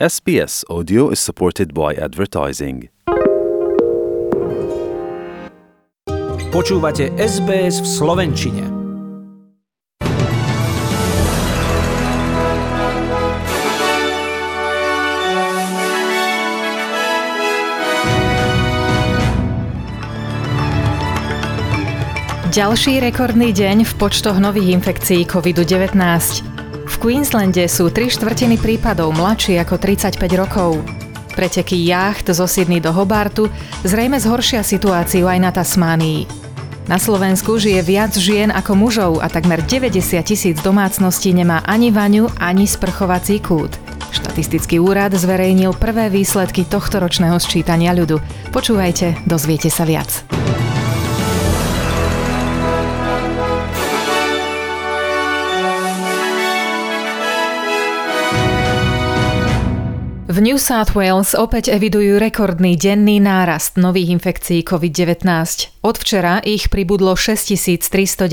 SBS Audio is supported by advertising. Počúvate SBS v Slovenčine. Ďalší rekordný deň v počtoch nových infekcií COVID-19. Queenslande sú tri štvrtiny prípadov mladšie ako 35 rokov. Preteky jacht zo Sydney do Hobartu zrejme zhoršia situáciu aj na Tasmánii. Na Slovensku žije viac žien ako mužov a takmer 90 tisíc domácností nemá ani vaňu, ani sprchovací kút. Štatistický úrad zverejnil prvé výsledky tohto ročného sčítania ľudu. Počúvajte, dozviete sa viac. V New South Wales opäť evidujú rekordný denný nárast nových infekcií COVID-19. Od včera ich pribudlo 6394,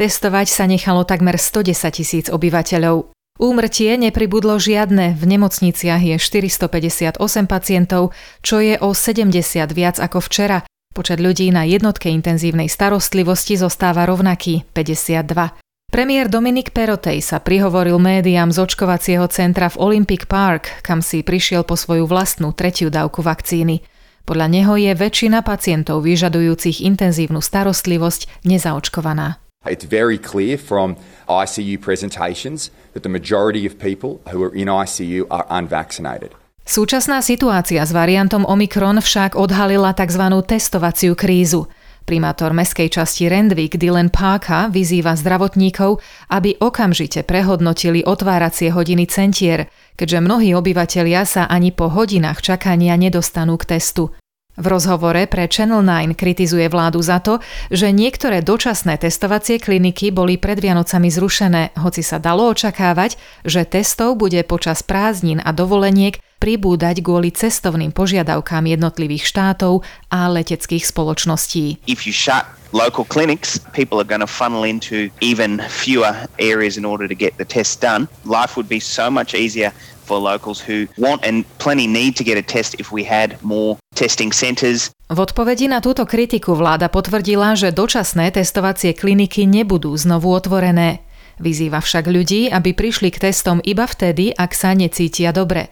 testovať sa nechalo takmer 110 tisíc obyvateľov. Úmrtie nepribudlo žiadne, v nemocniciach je 458 pacientov, čo je o 70 viac ako včera. Počet ľudí na jednotke intenzívnej starostlivosti zostáva rovnaký 52. Premiér Dominik Perotej sa prihovoril médiám z očkovacieho centra v Olympic Park, kam si prišiel po svoju vlastnú tretiu dávku vakcíny. Podľa neho je väčšina pacientov vyžadujúcich intenzívnu starostlivosť nezaočkovaná. It's very clear from ICU presentations that the majority of people who are in ICU are unvaccinated. Súčasná situácia s variantom Omikron však odhalila tzv. testovaciu krízu – Primátor meskej časti Rendvik Dylan Páka vyzýva zdravotníkov, aby okamžite prehodnotili otváracie hodiny centier, keďže mnohí obyvatelia sa ani po hodinách čakania nedostanú k testu. V rozhovore pre Channel 9 kritizuje vládu za to, že niektoré dočasné testovacie kliniky boli pred Vianocami zrušené, hoci sa dalo očakávať, že testov bude počas prázdnin a dovoleniek pribúdať kvôli cestovným požiadavkám jednotlivých štátov a leteckých spoločností. If you shut local clinics, people are going to funnel into even fewer areas in order to get the test done. Life would be so much easier for locals who want and plenty need to get a test if we had more testing centres. V odpovedi na túto kritiku vláda potvrdila, že dočasné testovacie kliniky nebudú znovu otvorené. Vyzýva však ľudí, aby prišli k testom iba vtedy, ak sa necítia dobre.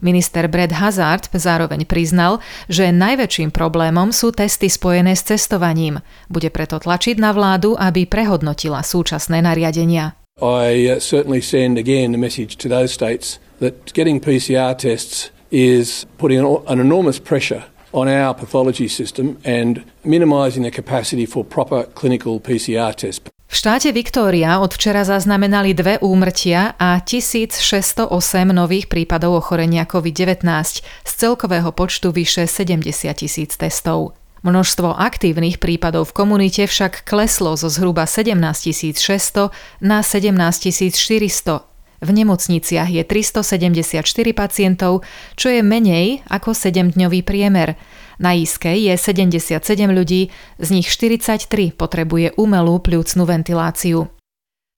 Minister Brad Hazard zároveň priznal, že najväčším problémom sú testy spojené s cestovaním. Bude preto tlačiť na vládu, aby prehodnotila súčasné nariadenia. I uh, certainly send again the message to those states that getting PCR tests is putting an, enormous pressure on our pathology system and minimising the capacity for proper clinical PCR tests. V štáte Viktória od včera zaznamenali dve úmrtia a 1608 nových prípadov ochorenia COVID-19 z celkového počtu vyše 70 tisíc testov. Množstvo aktívnych prípadov v komunite však kleslo zo zhruba 17 600 na 17 400 v nemocniciach je 374 pacientov, čo je menej ako 7-dňový priemer. Na Iskej je 77 ľudí, z nich 43 potrebuje umelú pľúcnú ventiláciu.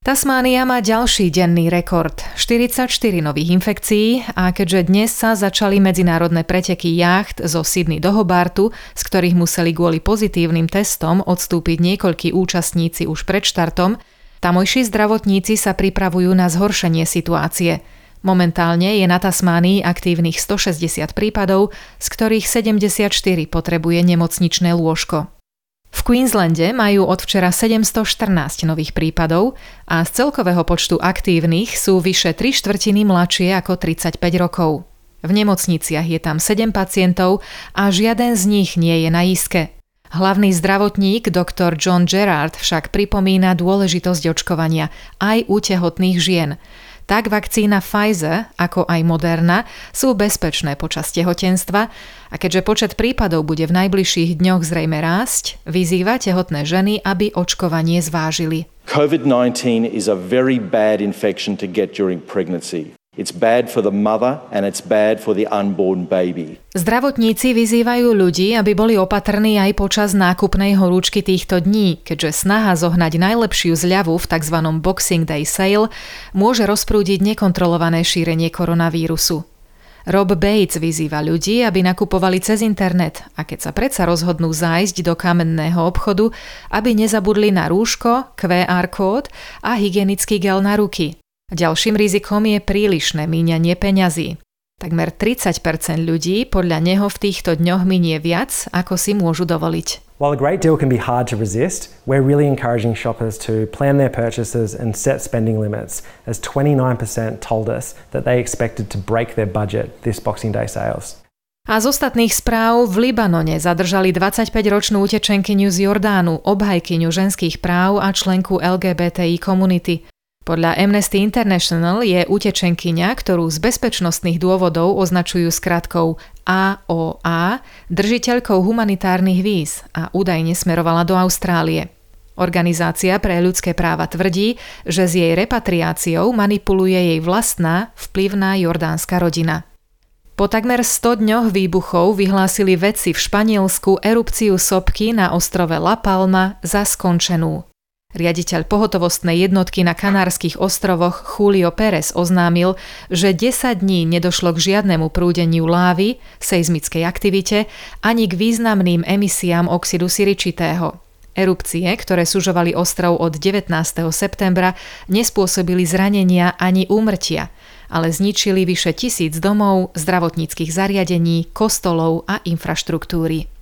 Tasmánia má ďalší denný rekord, 44 nových infekcií a keďže dnes sa začali medzinárodné preteky jacht zo Sydney do Hobartu, z ktorých museli kvôli pozitívnym testom odstúpiť niekoľkí účastníci už pred štartom, Tamojší zdravotníci sa pripravujú na zhoršenie situácie. Momentálne je na Tasmánii aktívnych 160 prípadov, z ktorých 74 potrebuje nemocničné lôžko. V Queenslande majú od včera 714 nových prípadov a z celkového počtu aktívnych sú vyše 3 štvrtiny mladšie ako 35 rokov. V nemocniciach je tam 7 pacientov a žiaden z nich nie je na iske. Hlavný zdravotník dr. John Gerard však pripomína dôležitosť očkovania aj u tehotných žien. Tak vakcína Pfizer, ako aj Moderna, sú bezpečné počas tehotenstva a keďže počet prípadov bude v najbližších dňoch zrejme rásť, vyzýva tehotné ženy, aby očkovanie zvážili. COVID 19 is a very bad infection to get during pregnancy. It's bad for the mother and it's bad for the unborn baby. Zdravotníci vyzývajú ľudí, aby boli opatrní aj počas nákupnej horúčky týchto dní, keďže snaha zohnať najlepšiu zľavu v tzv. Boxing Day Sale môže rozprúdiť nekontrolované šírenie koronavírusu. Rob Bates vyzýva ľudí, aby nakupovali cez internet a keď sa predsa rozhodnú zájsť do kamenného obchodu, aby nezabudli na rúško, QR kód a hygienický gel na ruky. Ďalším rizikom je prílišné míňanie peňazí. Takmer 30% ľudí podľa neho v týchto dňoch minie viac, ako si môžu dovoliť. While a great deal can be hard to resist, we're really encouraging shoppers to plan their purchases and set spending limits, as 29% told us that they expected to break their budget this Boxing Day sales. A z ostatných správ v Libanone zadržali 25-ročnú utečenkyňu z Jordánu, obhajkyňu ženských práv a členku LGBTI komunity. Podľa Amnesty International je utečenkyňa, ktorú z bezpečnostných dôvodov označujú skratkou AOA, držiteľkou humanitárnych víz a údajne smerovala do Austrálie. Organizácia pre ľudské práva tvrdí, že s jej repatriáciou manipuluje jej vlastná, vplyvná jordánska rodina. Po takmer 100 dňoch výbuchov vyhlásili vedci v Španielsku erupciu sopky na ostrove La Palma za skončenú. Riaditeľ pohotovostnej jednotky na Kanárskych ostrovoch Julio Pérez oznámil, že 10 dní nedošlo k žiadnemu prúdeniu lávy, seizmickej aktivite ani k významným emisiám oxidu siričitého. Erupcie, ktoré sužovali ostrov od 19. septembra, nespôsobili zranenia ani úmrtia, ale zničili vyše tisíc domov, zdravotníckých zariadení, kostolov a infraštruktúry.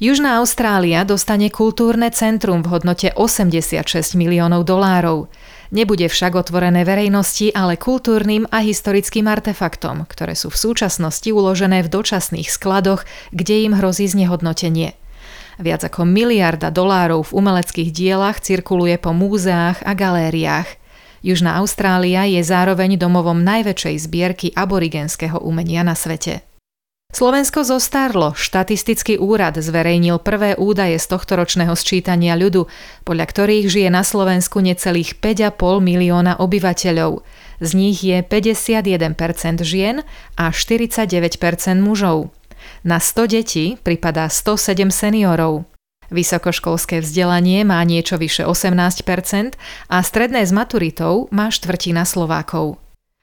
Južná Austrália dostane kultúrne centrum v hodnote 86 miliónov dolárov. Nebude však otvorené verejnosti, ale kultúrnym a historickým artefaktom, ktoré sú v súčasnosti uložené v dočasných skladoch, kde im hrozí znehodnotenie. Viac ako miliarda dolárov v umeleckých dielach cirkuluje po múzeách a galériách. Južná Austrália je zároveň domovom najväčšej zbierky aborigenského umenia na svete. Slovensko zostarlo. Štatistický úrad zverejnil prvé údaje z tohto ročného sčítania ľudu, podľa ktorých žije na Slovensku necelých 5,5 milióna obyvateľov. Z nich je 51% žien a 49% mužov. Na 100 detí pripadá 107 seniorov. Vysokoškolské vzdelanie má niečo vyše 18% a stredné s maturitou má štvrtina Slovákov.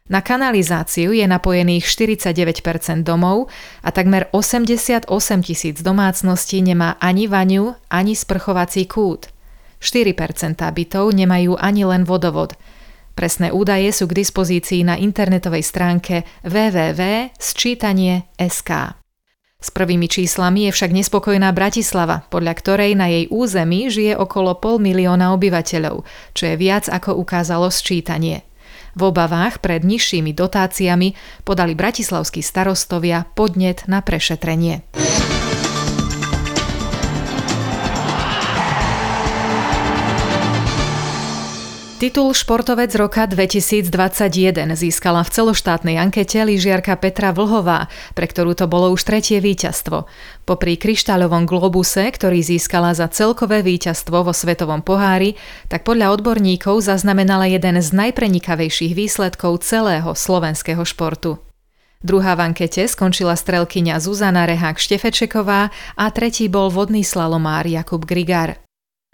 Na kanalizáciu je napojených 49% domov a takmer 88 tisíc domácností nemá ani vaňu, ani sprchovací kút. 4% bytov nemajú ani len vodovod. Presné údaje sú k dispozícii na internetovej stránke www.sčítanie.sk. S prvými číslami je však nespokojná Bratislava, podľa ktorej na jej území žije okolo pol milióna obyvateľov, čo je viac ako ukázalo sčítanie. V obavách pred nižšími dotáciami podali bratislavskí starostovia podnet na prešetrenie. Titul Športovec roka 2021 získala v celoštátnej ankete lyžiarka Petra Vlhová, pre ktorú to bolo už tretie víťazstvo. Popri kryštáľovom globuse, ktorý získala za celkové víťazstvo vo Svetovom pohári, tak podľa odborníkov zaznamenala jeden z najprenikavejších výsledkov celého slovenského športu. Druhá v ankete skončila strelkyňa Zuzana Rehák Štefečeková a tretí bol vodný slalomár Jakub Grigar.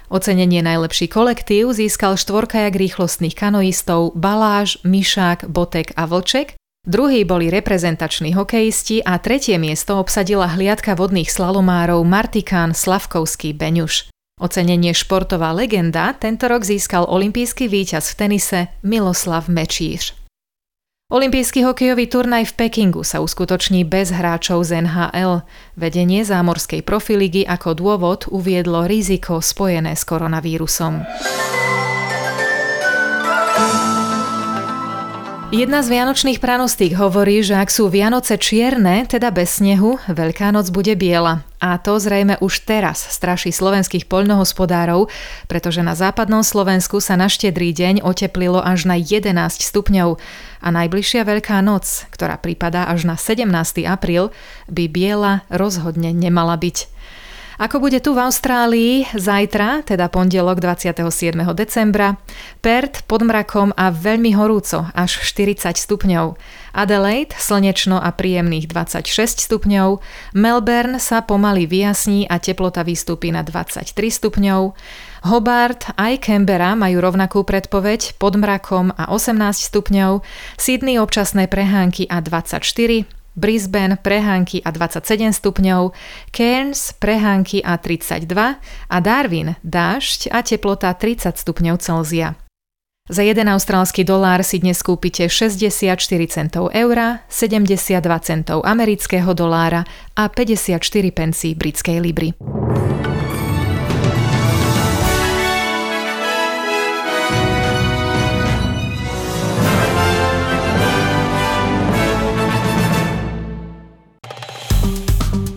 Ocenenie najlepší kolektív získal štvorkajak rýchlostných kanoistov Baláž, Mišák, Botek a Vlček, druhý boli reprezentační hokejisti a tretie miesto obsadila hliadka vodných slalomárov Martikán Slavkovský Beňuš. Ocenenie športová legenda tento rok získal olimpijský víťaz v tenise Miloslav Mečíř. Olympijský hokejový turnaj v Pekingu sa uskutoční bez hráčov z NHL. Vedenie zámorskej profiligy ako dôvod uviedlo riziko spojené s koronavírusom. Jedna z vianočných pranostík hovorí, že ak sú Vianoce čierne, teda bez snehu, Veľká noc bude biela. A to zrejme už teraz straší slovenských poľnohospodárov, pretože na západnom Slovensku sa na štedrý deň oteplilo až na 11 stupňov a najbližšia Veľká noc, ktorá pripadá až na 17. apríl, by biela rozhodne nemala byť. Ako bude tu v Austrálii zajtra, teda pondelok 27. decembra, Perth pod mrakom a veľmi horúco, až 40 stupňov. Adelaide slnečno a príjemných 26 stupňov, Melbourne sa pomaly vyjasní a teplota vystúpi na 23 stupňov, Hobart aj Canberra majú rovnakú predpoveď pod mrakom a 18 stupňov, Sydney občasné prehánky a 24, Brisbane prehánky a 27 stupňov, Cairns prehánky a 32 a Darwin dážď a teplota 30 stupňov Celzia. Za 1 austrálsky dolár si dnes kúpite 64 centov eura, 72 centov amerického dolára a 54 pencí britskej libry.